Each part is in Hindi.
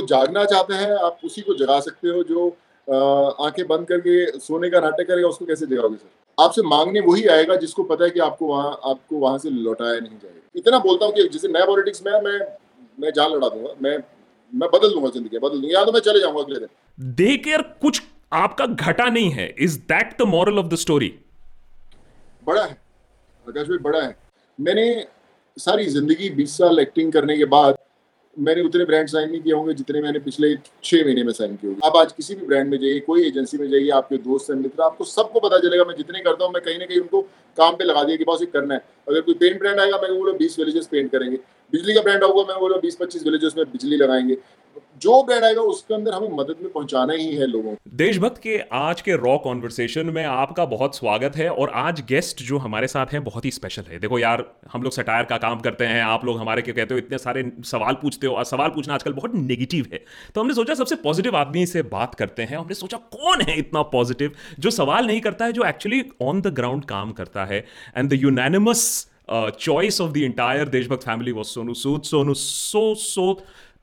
जो जागना चाहते हैं आप उसी को जगा सकते हो जो आँखें बंद करके सोने का नाटक करेगा उसको कैसे जगाओगे सर? आपसे मांगने वही आएगा जिसको पता है कि आपको वहाँ आपको वहाँ से लौटाया नहीं जाएगा। इतना बोलता हूँ कि जैसे नया पॉलिटिक्स में मैं मैं जान लड़ा दूँगा मैं मैं बदल दूँगा ज़िंदगी बदल दूँगा। या तो मैं चले जाऊँगा अगले दिन। देख यार कुछ आपका घटा नहीं है। Is that the moral of the story बड़ा है। आकाश भाई बड़ा है। मैंने सारी ज़िंदगी 20 साल एक्टिंग करने के बाद मैंने उतने ब्रांड साइन नहीं किए होंगे जितने मैंने पिछले छह महीने में साइन किए होंगे। आप आज किसी भी ब्रांड में जाइए, कोई एजेंसी में जाइए, आपके दोस्त हैं, मित्र, आपको सबको पता चलेगा, मैं जितने करता हूँ, मैं कहीं ना कहीं उनको काम पे लगा दिया कि बस करना है। अगर कोई पेंट ब्रांड आएगा, मैं बोलो बीस विलेजेस पेंट करेंगे। बिजली का ब्रांड होगा मैं बोलो बीस पच्चीस विलेजेस में बिजली लगाएँगे। जो ब्रांड आएगा, उसके अंदर हमें मदद में पहुंचाना ही है लोगों को। देशभक्त के आज के रॉ कॉन्वर्सेशन में आपका बहुत स्वागत है और आज गेस्ट जो हमारे साथ हैं, बहुत ही स्पेशल है। देखो यार, हम लोग सटायर का काम करते हैं, आप लोग हमारे क्या कहते हो, इतने सारे सवाल पूछते हो और सवाल पूछना आजकल बहुत नेगेटिव है। तो हमने सोचा सबसे पॉजिटिव आदमी से बात करते हैं, हमने सोचा कौन है इतना पॉजिटिव जो सवाल नहीं करता है, जो एक्चुअली ऑन द ग्राउंड काम करता है। And the unanimous choice of the entire देशभक्त family was Sonu Sood Sonu so so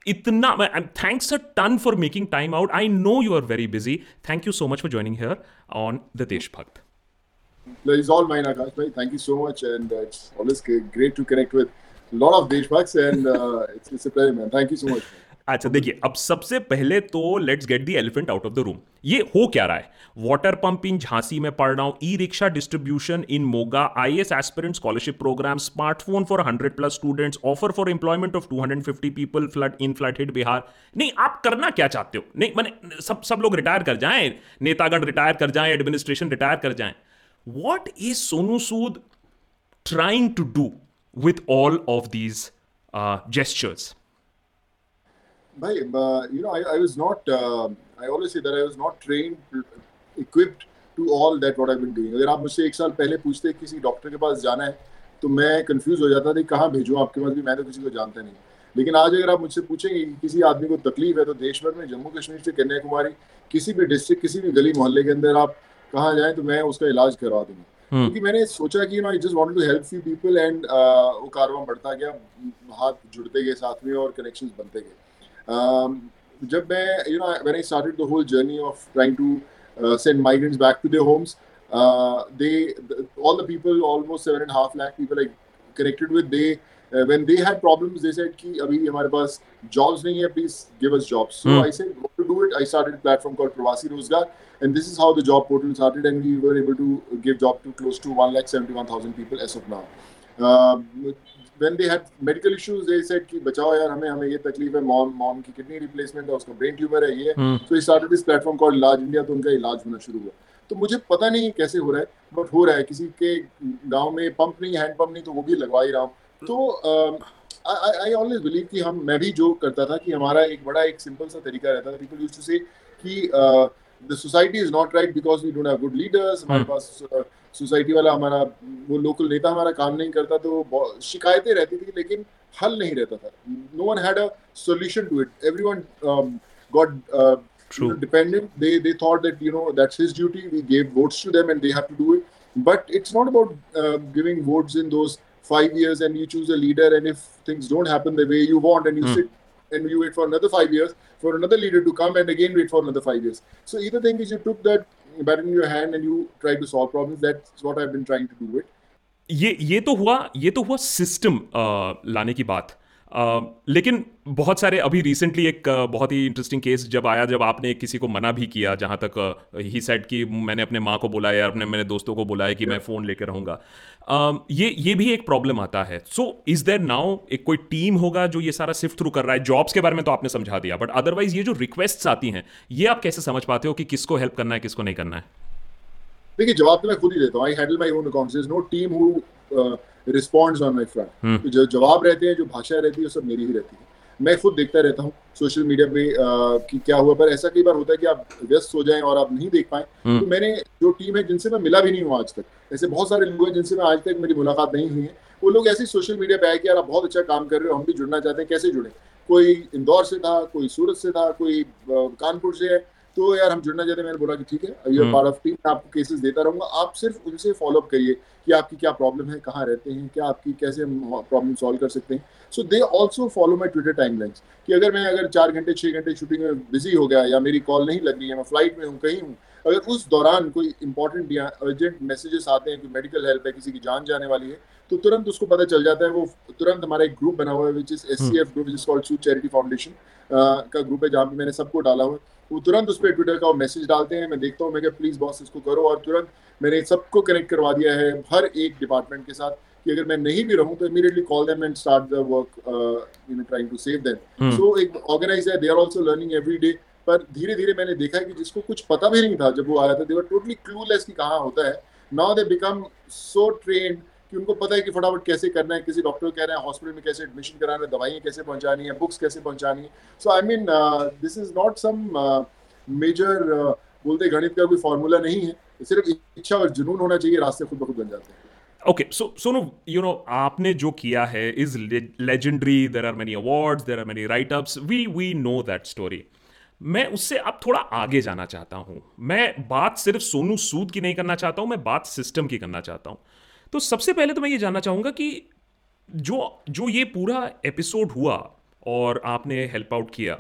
itna and thanks a ton for making time out. I know you are very busy. Thank you so much for joining here on the desh That is all mine thank you so much and uh, it's always great to connect with a lot of desh and uh, it's a pleasure man. Thank you so much. अच्छा देखिए, अब सबसे पहले तो let's get the elephant out of the room ये हो क्या रहा है? वाटर पंप इन झांसी में पढ़ रहा हूँ। E rickshaw distribution in Moga I S aspirant scholarship programme smartphone for hundred plus students offer for employment of two hundred fifty people flood in flood hit Bihar नहीं, आप करना क्या चाहते हो? नहीं, मैंने, सब सब लोग रिटायर कर जाएँ, नेतागण रिटायर कर जाएँ एडमिनिस्ट्रेशन रिटायर कर जाएँ। What is Sonu Sood trying to do with all of these gestures Bhai, uh, you know, I, I was not, uh, I always say that I was not trained, equipped to all that what I've been doing. अगर आप मुझसे एक साल पहले पूछते किसी डॉक्टर के पास जाना है तो मैं कंफ्यूज हो जाता था कहाँ भेजूँ आपके पास भी मैं तो किसी को जानता नहीं। लेकिन आज अगर आप मुझसे पूछेंगे कि किसी आदमी को तकलीफ़ है तो देश भर में जम्मू कश्मीर से कन्याकुमारी किसी भी डिस्ट्रिक्ट किसी भी गली मोहल्ले के अंदर आप कहाँ जाए तो मैं उसका इलाज करवा दूँगा। क्योंकि मैंने सोचा कि I just wanted to help few people and वो कारवा बढ़ता गया हाथ जुड़ते गए साथ में और कनेक्शन बनते गए। Um, जब मैं you know when I started the whole journey of trying to uh, send migrants back to their homes, uh, they the, all the people almost seven and a half lakh people I connected with they uh, when they had problems they said कि अभी हमारे पास jobs नहीं है please give us jobs so mm. I said what to do it I started a platform called Pravasi Rozgar and this is how the job portal started and we were able to give job to close to one lakh seventy one thousand people as of now. Uh, when they had medical issues they said कि बचाओ यार हमें हमें ये तकलीफ़ है मॉम मॉम की किडनी रिप्लेसमेंट है उसको ब्रेन ट्यूमर है ये। so he started this platform called Ilaaj India तो उनका इलाज होना शुरू हुआ। तो मुझे पता नहीं कैसे हो रहा है बट हो रहा है। किसी के गाँव में पंप नहीं हैंड पंप नहीं तो वो भी लगवा ही रहा हूँ। तो आई ऑलवेज बिलीव कि हम मैं भी जो करता था कि हमारा एक बड़ा एक सिंपल सा तरीका रहता था। पीपल यूज्ड टू से कि The society is not right because we don't have good leaders हमारे पास सोसाइटी वाला हमारा वो लोकल नेता हमारा काम नहीं करता तो शिकायतें रहती थी लेकिन हल नहीं रहता था no one had a solution to it everyone got True. dependent they they thought that you know that's his duty we gave votes to them and they have to do it but it's not about uh, giving votes in those five years and you choose a leader and if things don't happen the way you want and you mm. sit and you wait for another five years for another leader to come and again wait for another five years so either thing is you took that bat in your hand and you try to solve problems. That's what I've been trying to do it. ये ये तो हुआ ये तो हुआ सिस्टम लाने की बात लेकिन बहुत सारे अभी रिसेंटली एक बहुत ही इंटरेस्टिंग केस जब आया जब आपने किसी को मना भी किया जहाँ तक ही सेट कि मैंने अपने माँ को बुलाया अपने मेरे दोस्तों को बुलाया कि मैं फ़ोन लेकर रहूँगा ये ये भी एक प्रॉब्लम आता है। सो इज़ देर नाउ एक कोई टीम होगा जो ये सारा सिफ्ट थ्रू कर रहा है? जॉब्स के बारे में तो आपने समझा दिया बट अदरवाइज़ ये जो रिक्वेस्ट आती हैं ये आप कैसे समझ पाते हो कि किसको हेल्प करना है किसको नहीं करना है? देखिए जवाब तो मैं खुद ही देता हूँ। I handle my own accounts no team who responds on my front तो जो जवाब रहते हैं जो भाषा रहती है वो सब मेरी ही रहती है। मैं खुद देखता रहता हूँ सोशल मीडिया पे आ, कि क्या हुआ पर ऐसा कई बार होता है कि आप व्यस्त हो जाएँ और आप नहीं देख पाए। हम्म। तो मैंने जो टीम है जिनसे मैं मिला भी नहीं हूँ आज तक ऐसे बहुत सारे लोग हैं जिनसे मैं आज तक मेरी मुलाकात नहीं हुई है। वो लोग ऐसे सोशल मीडिया पे आए कि यार आप बहुत अच्छा काम कर रहे हो हम भी जुड़ना चाहते हैं कैसे जुड़े? कोई इंदौर से था कोई सूरत से था कोई कानपुर से है तो यार हम जुड़ना चाहते हैं मैंने बोला कि ठीक है ये पार्ट ऑफ़ टीम मैं आपको केसेस देता रहूँगा। आप सिर्फ़ उनसे फॉलो अप करिए कि आपकी क्या प्रॉब्लम है कहाँ रहते हैं क्या आपकी कैसे प्रॉब्लम सॉल्व कर सकते हैं। So they also follow my Twitter timelines कि अगर मैं अगर चार घंटे छः घंटे शूटिंग में बिज़ी हो गया या मेरी कॉल नहीं लग रही है मैं फ़्लाइट में हूँ कहीं हूँ अगर उस दौरान कोई इंपॉर्टेंट या अर्जेंट मैसेजेस आते हैं कि मेडिकल हेल्प है किसी की जान जाने वाली है तो तुरंत उसको पता चल जाता है वो तुरंत हमारा एक ग्रुप बना हुआ है which is S C F group is called charity foundation का ग्रुप है जहाँ पे मैंने सबको डाला हुआ है। वो तुरंत उस पर ट्विटर का मैसेज डालते हैं। मैं देखता हूँ मैं प्लीज़ बॉस इसको करो। और तुरंत मैंने सबको कनेक्ट करवा दिया है हर एक डिपार्टमेंट के साथ कि अगर मैं नहीं भी रहूँ तो immediately call them and start the work you know trying to save them so एक ऑर्गेनाइज है they are also learning every day पर धीरे धीरे मैंने देखा है कि जिसको कुछ पता भी नहीं था जब वो आया था दे वर टोटली क्लूलेस कि कहाँ होता है। Now they become so trained कि उनको पता है कि फटाफट कैसे करना है, किसी डॉक्टर कह रहे हैं हॉस्पिटल में कैसे एडमिशन कराना है, दवाइयाँ कैसे पहुंचानी है बुक्स कैसे पहुंचानी है। So I mean this is not some major बोलते गणित का कोई फॉर्मूला नहीं है। सिर्फ़ इच्छा और जुनून होना चाहिए, रास्ते खुद ब खुद बन जाते हैं। Okay so Sonu you know आपने जो किया है is legendary there are many awards there are many write ups we we know that story मैं उससे अब थोड़ा आगे जाना चाहता हूँ। मैं बात सिर्फ़ सोनू सूद की नहीं करना चाहता हूँ, मैं बात सिस्टम की करना चाहता हूँ। तो सबसे पहले तो मैं ये जानना चाहूँगा कि जो जो ये पूरा एपिसोड हुआ और आपने हेल्प आउट किया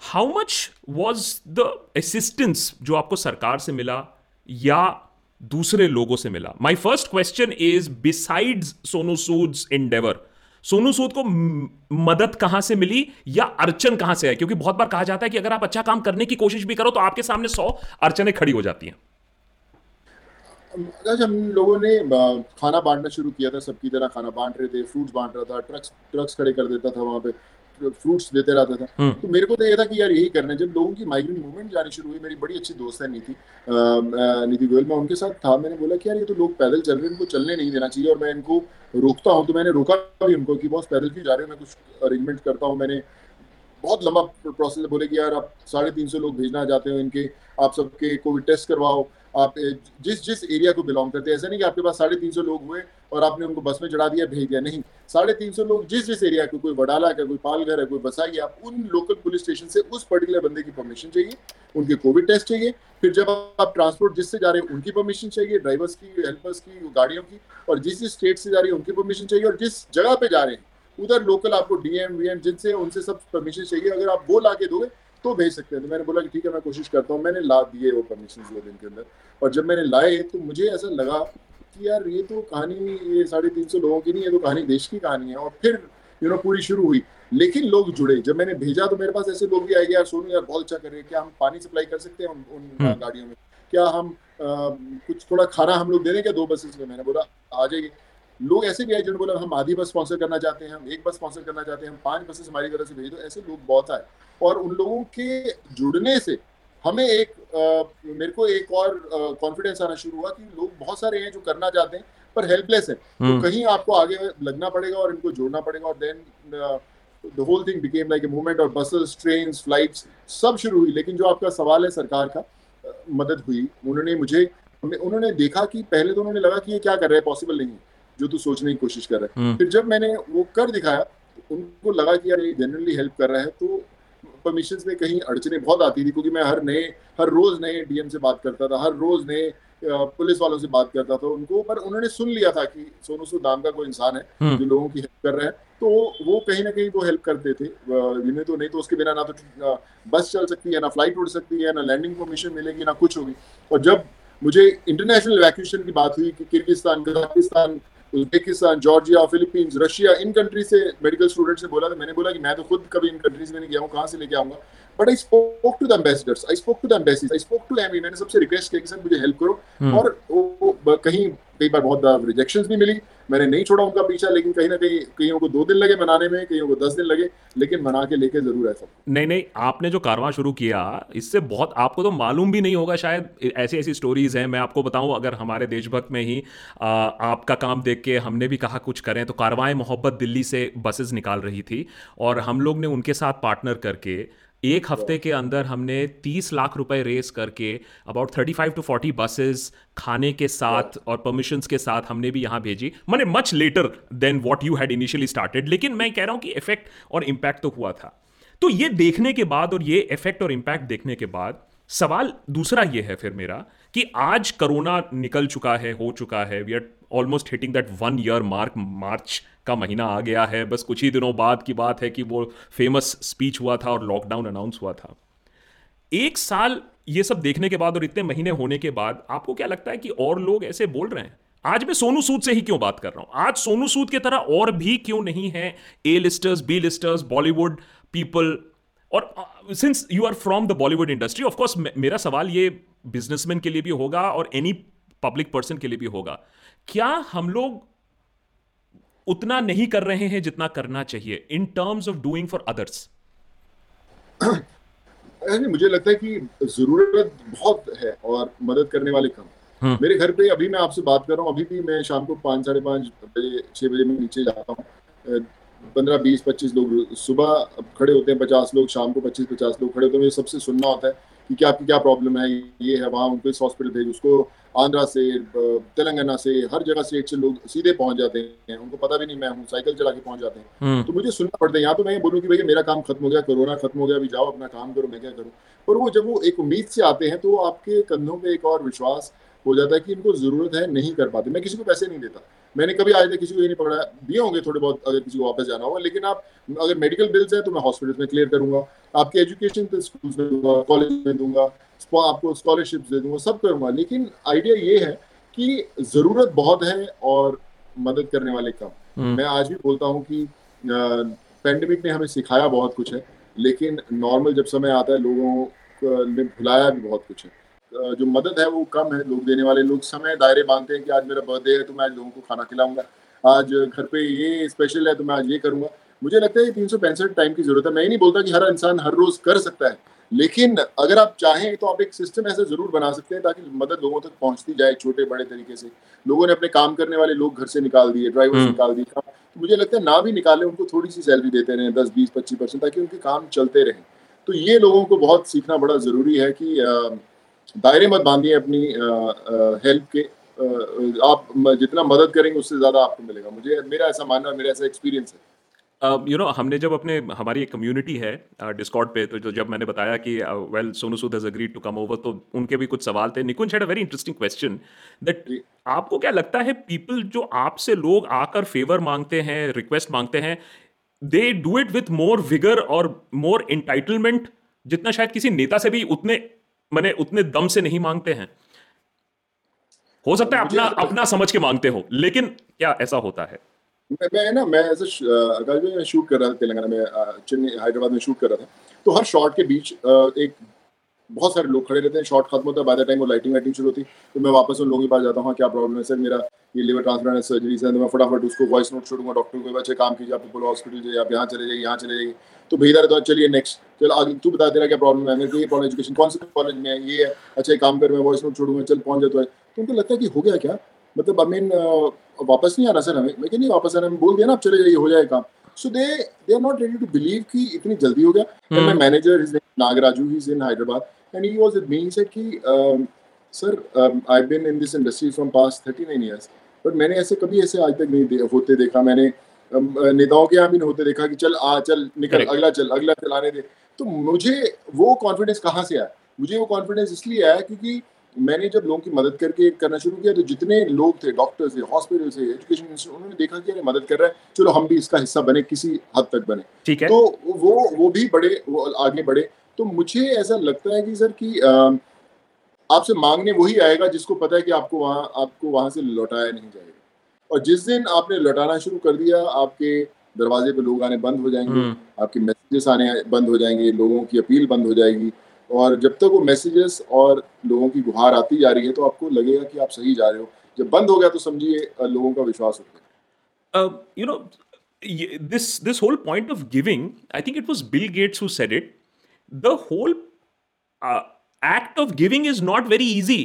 how much was the assistance जो आपको सरकार से मिला या दूसरे लोगों से मिला? My first question is besides Sonu Sood endeavour Sonu Sood को मदद कहाँ से मिली या अर्चन कहाँ से है क्योंकि बहुत बार कहा जाता है कि अगर आप अच्छा काम करने की कोशिश भी करो तो आपके सामने सौ अर्चने खड़ी हो जाती हैं। हम लोगों ने खाना बांटना शुरू किया था सबकी तरह खाना बांट रहे थे फ्रूट्स बांट रहा था ट्रक्स ट्रक्स खड़े कर देता था वहाँ पे फ्रूट्स देते रहता था। हम्म। तो मेरे को तो ये था कि यार यही करना है। जब लोगों की माइग्रेंट मूवमेंट जानी शुरू हुई मेरी बड़ी अच्छी दोस्त है नीति नीति गोयल मैं उनके साथ था। मैंने बोला कि यार ये तो लोग पैदल चल रहे हैं इनको चलने नहीं देना चाहिए और मैं इनको रोकता हूँ। तो मैंने रोका भी उनको कि बॉस पैदल क्यों जा रहे हो? मैं कुछ अरेंजमेंट करता हूँ। मैंने बहुत लंबा प्रोसेस बोले कि यार आप साढ़े तीन सौ लोग भेजना चाहते हो इनके आप सबके कोविड टेस्ट करवाओ। आप जिस जिस एरिया को बिलोंग करते हैं, ऐसा नहीं कि आपके पास साढ़े तीन सौ लोग हुए और आपने उनको बस में चढ़ा दिया, भेज दिया, नहीं। साढ़े तीन सौ लोग जिस जिस एरिया को, कोई वडाला का कोई पालघर है, कोई बसाई आप उन लोकल पुलिस स्टेशन से उस पर्टिकुलर बंदे की परमिशन चाहिए, उनके कोविड टेस्ट चाहिए, फिर जब आप ट्रांसपोर्ट जिससे जा रहे हैं, उनकी परमिशन चाहिए ड्राइवर्स की हेल्पर्स की, गाड़ियों की, और जिस जिस स्टेट से जा रही है, उनकी परमिशन चाहिए, और जिस जगह पे जा रहे हैं, उधर लोकल आपको डीएम वीएम जिनसे, उनसे सब परमिशन चाहिए। अगर आप वो ला के दोगे तो भेज सकते हैं। तो मैंने बोला कि ठीक है मैं कोशिश करता हूँ। मैंने ला दिए वो परमिशन दो दिन के अंदर। और जब मैंने लाए तो मुझे ऐसा लगा कि यार ये तो कहानी ये साढ़े तीन सौ लोगों की नहीं है तो कहानी देश की कहानी है। और फिर यू नो पूरी शुरू हुई। लेकिन लोग जुड़े। जब मैंने भेजा तो मेरे पास ऐसे लोग भी आए यार सोनू यार बहुत अच्छा कर रहे हैं। क्या हम पानी सप्लाई कर सकते हैं उन, उन हम्म। गाड़ियों में? क्या हम आ, कुछ थोड़ा खाना हम लोग दे दें क्या? दो बसेस में। मैंने बोला आ जाइए। लोग ऐसे भी आए जिन्होंने बोला हम आधी बस स्पॉन्सर करना चाहते हैं हम एक बस स्पॉन्सर करना चाहते हैं हम पाँच बसेस हमारी तरफ़ से भेज दो। ऐसे लोग बहुत आए। और उन लोगों के जुड़ने से हमें एक आ, मेरे को एक और कॉन्फिडेंस आना शुरू हुआ कि लोग बहुत सारे हैं जो करना चाहते हैं पर हेल्पलेस है। तो हम्म। कहीं आपको आगे लगना पड़ेगा और इनको जोड़ना पड़ेगा और then the whole thing became like a movement और बसेस ट्रेन फ्लाइट्स सब शुरू हुई। लेकिन जो आपका सवाल है सरकार का मदद हुई। उन्होंने मुझे उन्होंने देखा कि पहले तो उन्होंने लगा कि ये क्या कर रहे हैं पॉसिबल नहीं है। जो तू सोचने की कोशिश कर रहा है हम्म। फिर जब मैंने वो कर दिखाया तो उनको लगा कि यार ये जनरली हेल्प कर रहा है तो परमिशन में कहीं अड़चने बहुत आती थी क्योंकि मैं हर नए हर रोज नए डीएम से बात करता था हर रोज नए पुलिस वालों से बात करता था उनको पर उन्होंने सुन लिया था कि सोनू सूद नाम का कोई इंसान है हम्म। जो लोगों की हेल्प कर रहा है तो वो कहीं ना कहीं वो हेल्प करते थे जिन्हें तो नहीं तो उसके बिना ना तो बस चल सकती है ना फ़्लाइट उड़ सकती है ना लैंडिंग परमिशन मिलेगी ना कुछ होगी और जब मुझे इंटरनेशनल वैक्यूशन की बात हुई कि Kyrgyzstan Kazakhstan Uzbekistan Georgia Philippines Russia इन कंट्री से मेडिकल स्टूडेंट से बोला था मैंने बोला कि मैं तो खुद कभी इन कंट्रीज़ में नहीं गया हूँ कहाँ से लेके आऊँगा but I spoke to the ambassadors I spoke to the embassies I spoke to Amy मैंने सबसे रिक्वेस्ट किया कि सर मुझे हेल्प करो हम्म। और कहीं कई बार बहुत रिजेक्शन भी मिली। मैंने नहीं छोड़ा उनका पीछा लेकिन कहीं ना कहीं कईयों को दो दिन लगे मनाने में कईयों को दस दिन लगे लेकिन मना के लेके ज़रूर ऐसा नहीं नहीं आपने जो कारवा शुरू किया इससे बहुत आपको तो मालूम भी नहीं होगा शायद ऐसी ऐसी स्टोरीज हैं। मैं आपको बताऊँ अगर हमारे देशभक्त में ही आ, आपका काम देख के हमने भी कहा कुछ करें तो कारवाएँ मोहब्बत दिल्ली से बसेस निकाल रही थी और हम लोग ने उनके साथ पार्टनर करके एक हफ़्ते के अंदर हमने 30 लाख रुपए रेस करके अबाउट 35 टू 40 बसेस खाने के साथ और परमिशंस के साथ हमने भी यहाँ भेजी। मैंने much later then what you had initially started लेकिन मैं कह रहा हूँ कि इफ़ेक्ट और इम्पैक्ट तो हुआ था। तो ये देखने के बाद और ये इफ़ेक्ट और इम्पैक्ट देखने के बाद सवाल दूसरा ये है फिर मेरा कि आज कोरोना निकल चुका है, हो चुका है। We are almost hitting that one year mark मार्च का महीना आ गया है। बस कुछ ही दिनों बाद की बात है कि वो फ़ेमस स्पीच हुआ था और लॉकडाउन अनाउंस हुआ था। एक साल ये सब देखने के बाद और इतने महीने होने के बाद आपको क्या लगता है कि और लोग ऐसे बोल रहे हैं? आज मैं सोनू सूद से ही क्यों बात कर रहा हूँ? आज सोनू सूद की तरह और भी क्यों नहीं है? A listers B listers Bollywood people और since you are from the Bollywood industry of course मेरा सवाल ये बिजनेसमैन के लिए भी होगा और एनी पब्लिक पर्सन के लिए भी होगा। क्या हम लोग उतना नहीं कर रहे हैं जितना करना चाहिए in terms of doing for others मुझे लगता है कि ज़रूरत बहुत है और मदद करने वाले कम हम्म। मेरे घर पे अभी मैं आपसे बात कर रहा हूँ। अभी भी मैं शाम को पाँच साढ़े पाँच बजे छः बजे मैं नीचे जाता हूँ। पंद्रह बीस पच्चीस लोग सुबह खड़े होते हैं पचास लोग शाम को पच्चीस पचास लोग खड़े होते हैं। मुझे सबसे सुनना होता है कि क्या आपकी क्या प्रॉब्लम है? ये है वहाँ उनको इस हॉस्पिटल भेज उसको। आंध्रा से तेलंगाना से हर जगह से से लोग सीधे पहुँच जाते हैं। उनको पता भी नहीं मैं हूँ साइकिल चला के पहुँच जाते हैं। हम्म। तो मुझे सुनना पड़ता है। यहाँ तो मैं ये बोलूँ कि भैया मेरा काम खत्म हो गया कोरोना खत्म हो गया अभी जाओ अपना काम करो मैं क्या करूँ? पर वो जब वो एक उम्मीद से आते हैं तो आपके कंधों पर एक और विश्वास हो जाता है कि इनको ज़रूरत है नहीं कर पाते। मैं किसी को पैसे नहीं देता। मैंने कभी आज तक किसी को ये नहीं पकड़ा। दिए होंगे थोड़े बहुत अगर किसी को वापस जाना होगा लेकिन आप अगर मेडिकल बिल्स है तो मैं हॉस्पिटल में क्लियर करूँगा। आपके एजुकेशन तो स्कूल में दूँगा कॉलेज में दूँगा आपको स्कॉलरशिप दे दूँगा सब करूँगा। लेकिन आइडिया ये है कि ज़रूरत बहुत है और मदद करने वाले कम। हम्म। मैं आज भी बोलता हूँ कि पेंडेमिक ने हमें सिखाया बहुत कुछ है लेकिन नॉर्मल जब समय आता है लोगों ने भुलाया भी बहुत कुछ है। जो मदद है वो कम है लोग देने वाले लोग समय दायरे बांधते हैं कि आज मेरा बर्थडे है तो मैं आज लोगों को खाना खिलाऊँगा। आज घर पे ये स्पेशल है तो मैं आज ये करूँगा। मुझे लगता है तीन सौ पैंसठ टाइम की ज़रूरत है। मैं ही नहीं बोलता कि हर इंसान हर रोज कर सकता है लेकिन अगर आप चाहें तो आप एक सिस्टम ऐसा ज़रूर बना सकते हैं ताकि मदद लोगों तक पहुँचती जाए छोटे बड़े तरीके से। लोगों ने अपने काम करने वाले लोग घर से निकाल दिए ड्राइवर हम्म। निकाल दिए। तो मुझे लगता है ना भी निकाले उनको थोड़ी सी सैलरी देते रहे दस बीस पच्चीस परसेंट ताकि उनके काम चलते रहें। तो ये लोगों को बहुत सीखना बड़ा ज़रूरी है कि दायरे मत बांधिए अपनी हेल्प के आप जितना मदद करेंगे उससे ज़्यादा आपको मिलेगा। मुझे मेरा ऐसा मानना है मेरा ऐसा एक्सपीरियंस है। You uh, know you know, हमने जब अपने हमारी एक कम्युनिटी है डिस्कॉर्ड uh, पे तो जो जब मैंने बताया कि well Sonu Sood has agreed to come over तो उनके भी कुछ सवाल थे। Nikunj had a very interesting question that आपको क्या लगता है पीपल जो आपसे लोग आकर फेवर मांगते हैं रिक्वेस्ट मांगते हैं they do it with more vigour और मोर इंटाइटलमेंट जितना शायद किसी नेता से भी उतने मैंने उतने दम से नहीं मांगते हैं। हो सकता है अपना अपना समझ के मांगते हो लेकिन क्या ऐसा होता है? मैं मैं ना मैं ऐसे मैं शूट कर रहा था तेलंगाना में चेन्नई हैदराबाद में शूट कर रहा था तो हर शॉट के बीच एक बहुत सारे लोग खड़े रहते हैं। शॉट खत्म होता है बाय द टाइम वो लाइटिंग वाइटिंग शुरू होती तो मैं वापस उन लोगों के पास जाता हूँ हाँ, क्या प्रॉब्लम है सर? मेरा ये लिवर ट्रांसप्लांट सर्जरी तो मैं फटाफट उसको वॉइस नोट छोड़ूँगा डॉक्टर को अच्छे काम कीजिए आप बोलो हॉस्पिटल जाइए आप यहाँ चले जाइए यहाँ चले जाइए। तो भेजा रहता चलिए नेक्स्ट चल आगे तू बता तेरा क्या प्रॉब्लम है? मेरे को ये एजुकेशन कौन से कॉलेज में है? ये है। अच्छा काम कर मैं वॉइस नोट छोड़ूँगा। चल पहुँच जाता है तो उनको लगता है कि हो गया क्या? मतलब आई मीन वापस नहीं आना सर हमें? मैं नहीं वापस आना। बोल दिया ना आप चले जाइए हो जाए काम। So they they are not ready to believe कि इतनी जल्दी हो गया। My manager is Nagaraju he is in Hyderabad and he was with me he said कि sir I have been in this industry from past 39 years but मैंने ऐसे कभी ऐसे आज तक नहीं होते देखा। मैंने नेताओं के यहाँ भी नहीं होते देखा कि चल आ चल निकल अगला चल अगला चलाने दे। तो मुझे वो कॉन्फिडेंस कहाँ से आया? मुझे वो कॉन्फिडेंस इसलिए आया क्योंकि मैंने जब लोगों की मदद करके करना शुरू किया तो जितने लोग थे डॉक्टर थे हॉस्पिटल से एजुकेशन उन्होंने देखा कि अरे मदद कर रहा है चलो हम भी इसका हिस्सा बने किसी हद तक बने। ठीक है। तो वो वो भी बड़े वो आगे बढ़े। तो मुझे ऐसा लगता है कि सर कि आपसे मांगने वही आएगा जिसको पता है कि आपको वहाँ आपको वहाँ से लौटाया नहीं जाएगा। और जिस दिन आपने लौटाना शुरू कर दिया आपके दरवाजे पे लोग आने बंद हो जाएँगे हम्म। आपके मैसेजेस आने बंद हो जाएँगे लोगों की अपील बंद हो जाएगी और जब तक वो मैसेजेस और लोगों की गुहार आती जा रही है तो आपको लगेगा कि आप सही जा रहे हो। जब बंद हो गया तो समझिए लोगों का विश्वास उठ गया। You know this this whole point of giving i think it was bill gates who said it the whole uh, act of giving is not very easy.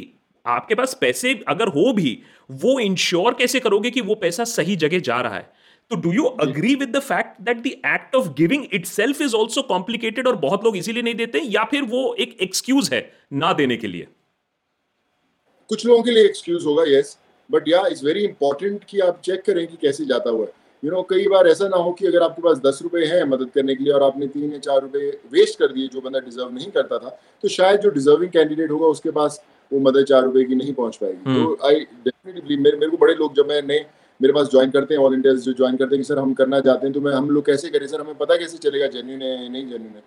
आपके पास पैसे अगर हो भी वो इंश्योर कैसे करोगे कि वो पैसा सही जगह जा रहा है? तो do you agree with the fact that the act of giving itself is also complicated और बहुत लोग इसीलिए नहीं देते या फिर वो एक एक्सक्यूज है ना देने के लिए? कुछ लोगों के लिए एक्सक्यूज होगा yes but yeah it's very important कि आप चेक करें कि कैसे जाता हुआ है। यू नो कई बार ऐसा ना हो कि अगर आपके पास दस रुपए हैं मदद करने के लिए और आपने तीन या चार रुपए वेस्ट कर दिए जो बंदा डिजर्व नहीं करता था तो शायद जो डिजर्विंग कैंडिडेट होगा उसके पास वो मदद चार रुपए की नहीं पहुँच पाएगी। तो आई डेफिनेटली मेरे मेरे को बड़े लोग जब मैं नए मेरे पास ज्वाइन करते हैं ऑल इंडिया जो ज्वाइन करते हैं कि सर हम करना चाहते हैं तो मैं हम लोग कैसे करें? सर हमें पता कैसे चलेगा? जेन्यून है नहीं जेन्यून है?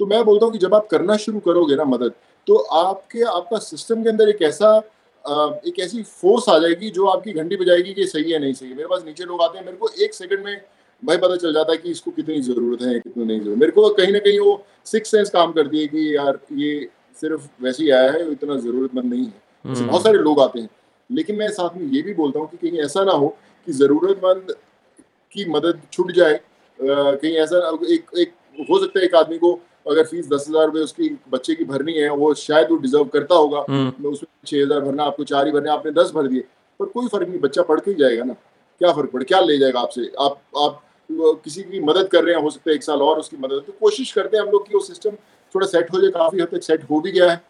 तो मैं बोलता हूँ कि जब आप करना शुरू करोगे ना मदद तो आपके आपका सिस्टम के अंदर एक ऐसा एक ऐसी फोर्स आ जाएगी जो आपकी घंटी बजाएगी कि सही है नहीं सही है। मेरे पास नीचे लोग आते हैं मेरे को एक सेकंड में भाई पता चल जाता है कि इसको कितनी ज़रूरत है कितनी नहीं ज़रूरत। मेरे को कहीं ना कहीं वो सिक्स सेंस काम करती है कि यार ये सिर्फ़ वैसे ही आया है इतना जरूरतमंद नहीं है। हम्म। बहुत सारे लोग आते हैं। लेकिन मैं साथ में ये भी बोलता हूँ कि कहीं ऐसा ना हो कि जरूरतमंद की मदद छूट जाए। कहीं ऐसा एक एक हो सकता है एक आदमी को अगर फ़ीस दस हज़ार रुपए उसकी बच्चे की भरनी है वो शायद वो डिजर्व करता होगा। हम्म। उसमें छह हज़ार भरना आपको चार ही भरने आपने दस भर दिए। पर कोई फ़र्क नहीं बच्चा पढ़ के ही जाएगा ना। क्या फ़र्क पड़े क्या ले जाएगा आपसे? आप आप किसी की मदद कर रहे हैं हो सकता है एक साल और उसकी मदद तो कोशिश करते हैं हम लोग कि वो सिस्टम थोड़ा सेट हो जाए, काफ़ी हद तक सेट हो भी गया है।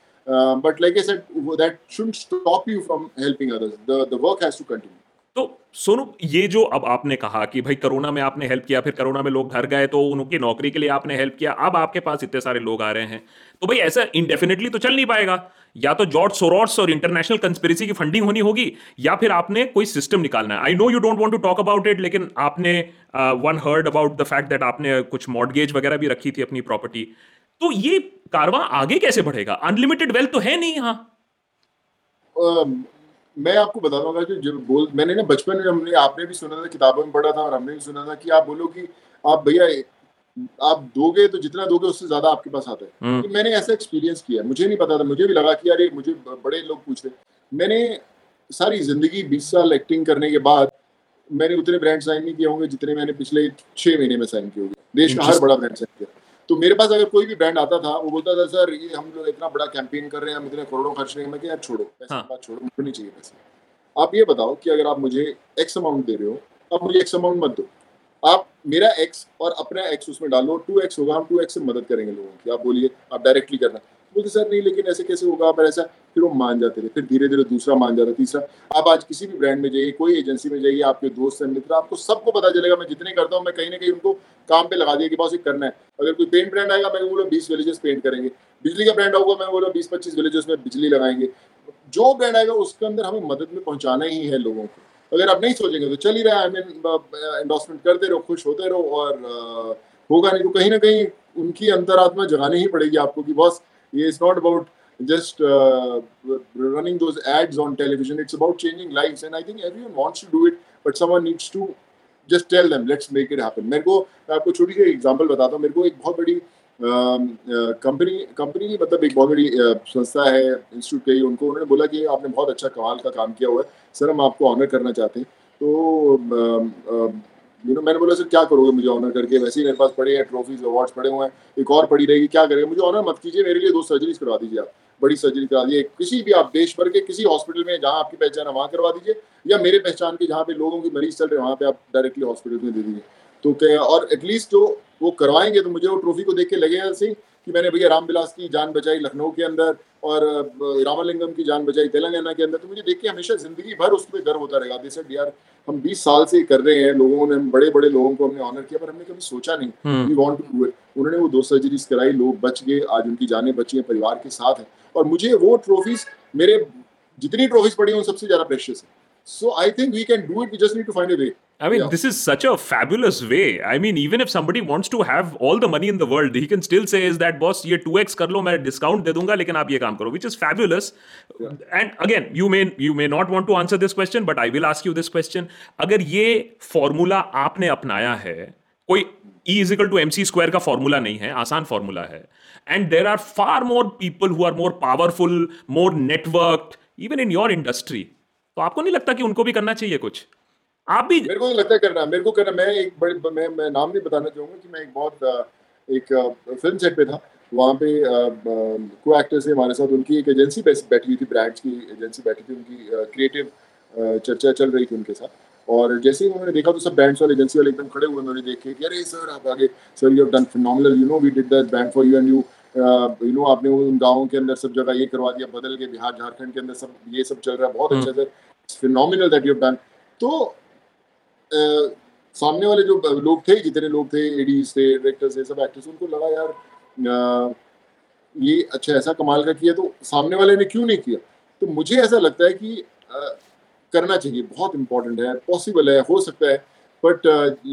But like I said that should stop you from helping others the the work has to continue तो सोनू, ये जो अब आपने कहा कि भाई कोरोना में आपने हेल्प किया, फिर कोरोना में लोग घर गए तो उनकी नौकरी के लिए आपने हेल्प किया, अब आपके पास इतने सारे लोग आ रहे हैं। तो भाई ऐसा इंडेफिनेटली तो चल नहीं पाएगा। या तो जॉर्ज सोरॉर्स और इंटरनेशनल कंस्पिरेसी की फंडिंग होनी होगी, या फिर आपने कोई सिस्टम निकालना है। I know you don't want to talk about it लेकिन आपने one heard about the fact that आपने कुछ मॉडगेज वगैरह भी रखी थी अपनी प्रॉपर्टी तो ये कारवा आगे कैसे बढ़ेगा? अनलिमिटेड वेल्थ तो है नहीं यहाँ। मैं आपको बता दूँगा कि जब बोल मैंने ना बचपन में हमने आपने भी सुना था किताबों में पढ़ा था और हमने भी सुना था कि आप बोलो कि आप भैया आप दोगे तो जितना दोगे उससे ज़्यादा आपके पास आता है। तो मैंने ऐसा एक्सपीरियंस किया मुझे नहीं पता था मुझे भी लगा कि यार ये मुझे बड़े लोग पूछ रहे मैंने सारी ज़िंदगी बीस साल एक्टिंग करने के बाद मैंने उतने ब्रांड साइन नहीं किए होंगे जितने मैंने पिछले छह महीने में साइन किए होंगे। देश का हर बड़ा ब्रांड साइन किया। तो मेरे पास अगर कोई भी ब्रांड आता था वो बोलता था सर ये हम लोग इतना बड़ा कैंपेन कर रहे हैं हम इतने करोड़ों खर्च रहे हैं मैं यार छोड़ो पैसे हाँ. छोड़ो मुझे नहीं चाहिए पैसे। आप ये बताओ कि अगर आप मुझे एक्स अमाउंट दे रहे हो आप मुझे एक्स अमाउंट मत दो। आप मेरा एक्स और अपना एक्स उसमें डालो टू एक्स होगा हम टू एक्स से मदद करेंगे लोगों की। आप बोलिए आप डायरेक्टली करना। बोलते सर नहीं, लेकिन ऐसे कैसे होगा? पर ऐसा फिर वो मान जाते थे। फिर धीरे धीरे दूसरा मान जाता तीसरा। आप आज किसी भी ब्रांड में जाइए, कोई एजेंसी में जाइए, आपके दोस्त हैं, मित्र आपको सबको पता चलेगा, मैं जितने करता हूँ, मैं कहीं ना कहीं उनको काम पे लगा दिया कि बस करना है। अगर कोई पेंट ब्रांड आएगा, मैं बोलो बीस विलेजेस पेंट करेंगे। बिजली का ब्रांड होगा, मैं बोलो बीस पच्चीस विलेजेस में बिजली लगाएँगे। जो ब्रांड आएगा, उसके अंदर हमें मदद में पहुंचाना ही है लोगों को। अगर आप नहीं सोचेंगे तो चल ही रहा है। हमें एंडोर्समेंट करते रहो, खुश होते रहो और होगा नहीं तो कहीं ना कहीं उनकी अंतरात्मा जगानी ही पड़ेगी आपको कि बॉस ये is not about just running those ads on television it's about changing life and I think everyone to do it but someone needs to just tell them let's make it happen मेरे को आपको छोटी सी एग्ज़ाम्पल बताता हूँ। मेरे को एक बहुत बड़ी um, uh, कंपनी कंपनी मतलब एक बहुत बड़ी uh, संस्था है इंस्टीट्यूट कही, उनको उन्होंने बोला कि आपने बहुत अच्छा कमाल का काम किया हुआ है। सर, हम आपको ऑनर करना चाहते हैं। तो um, um, यू नो मैंने बोला, सर, क्या करोगे? मुझे ऑनर करके वैसे ही मेरे पास पड़े हैं ट्रॉफीज अवार्ड्स पड़े हुए हैं। एक और पड़ी रहेगी, क्या करेंगे? मुझे ऑनर मत कीजिए, मेरे लिए दो सर्जरीज करवा दीजिए आप। बड़ी सर्जरी करा दीजिए। किसी भी आप देश भर के किसी हॉस्पिटल में जहाँ आपकी पहचान है, वहाँ करवा दीजिए। या मेरे पहचान के जहाँ पे लोगों की मरीज़ चल रहे हैं, वहाँ पे आप डायरेक्टली हॉस्पिटल में दे दीजिए। तो क्या और एटलीस्ट जो वो करवाएँगे तो मुझे वो ट्रॉफी को देख के लगेगा सही कि मैंने भैया रामविलास की जान बचाई लखनऊ के अंदर। और रामालिंगम की जान बचाई तेलंगाना के अंदर। तो मुझे देख के हमेशा ज़िंदगी भर उस पर गर्व होता रहेगा। जैसे यार हम 20 साल से कर रहे हैं लोगों ने बड़े बड़े लोगों को हमने ऑनर किया पर हमने कभी सोचा नहीं। We want to do it उन्होंने वो दो सर्जरीज कराई लोग बच गए आज उनकी जाने बची हैं परिवार के साथ है। और मुझे वो ट्रॉफीज मेरे जितनी ट्रॉफीज पड़ी हैं सबसे ज़्यादा प्रेशियस है। So I think we can do it We just need to find a way. I mean, yeah. this is such a fabulous way. I mean, even if somebody wants to have all the money in the world, he can still say is that boss, ये 2x कर लो मैं discount दे दूँगा लेकिन आप ये काम करो, which is fabulous. Yeah. And again, you may you may not want to answer this question, but I will ask you this question. अगर ये formula आपने अपनाया है, कोई E is equal to MC square का formula नहीं है, आसान formula है. and there are far more people who are more powerful more networked even in your industry तो आपको नहीं लगता कि उनको भी करना चाहिए कुछ आप भी मेरे को लगता है करना मेरे को करना मैं एक बड़े मैं, मैं नाम नहीं बताना चाहूँगा कि मैं एक बहुत एक फ़िल्म सेट पे था। वहाँ पे को एक्टर से हमारे साथ उनकी एक एजेंसी बैठी हुई थी ब्रांड्स की एजेंसी बैठी थी उनकी क्रिएटिव चर्चा चल रही थी उनके साथ। और जैसे ही उन्होंने देखा तो सब बैंड्स वाले एजेंसी वाले एकदम खड़े हुए उन्होंने देखे कि अरे सर आप आगे sir you have done phenomenal you know we did that band for you and you you know आपने उन गाँव के अंदर सब जगह ये करवा दिया बदल के बिहार झारखंड के अंदर सब ये सब चल रहा है बहुत अच्छा sir phenomenal that you have done तो सामने वाले जो लोग थे जितने लोग थे एडीज थे डायरेक्टर्स थे सब एक्टर्स उनको लगा यार ये अच्छा ऐसा कमाल का किया तो सामने वाले ने क्यों नहीं किया? तो मुझे ऐसा लगता है कि आ, करना चाहिए बहुत इंपॉर्टेंट है पॉसिबल है हो सकता है बट